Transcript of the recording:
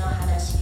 not how to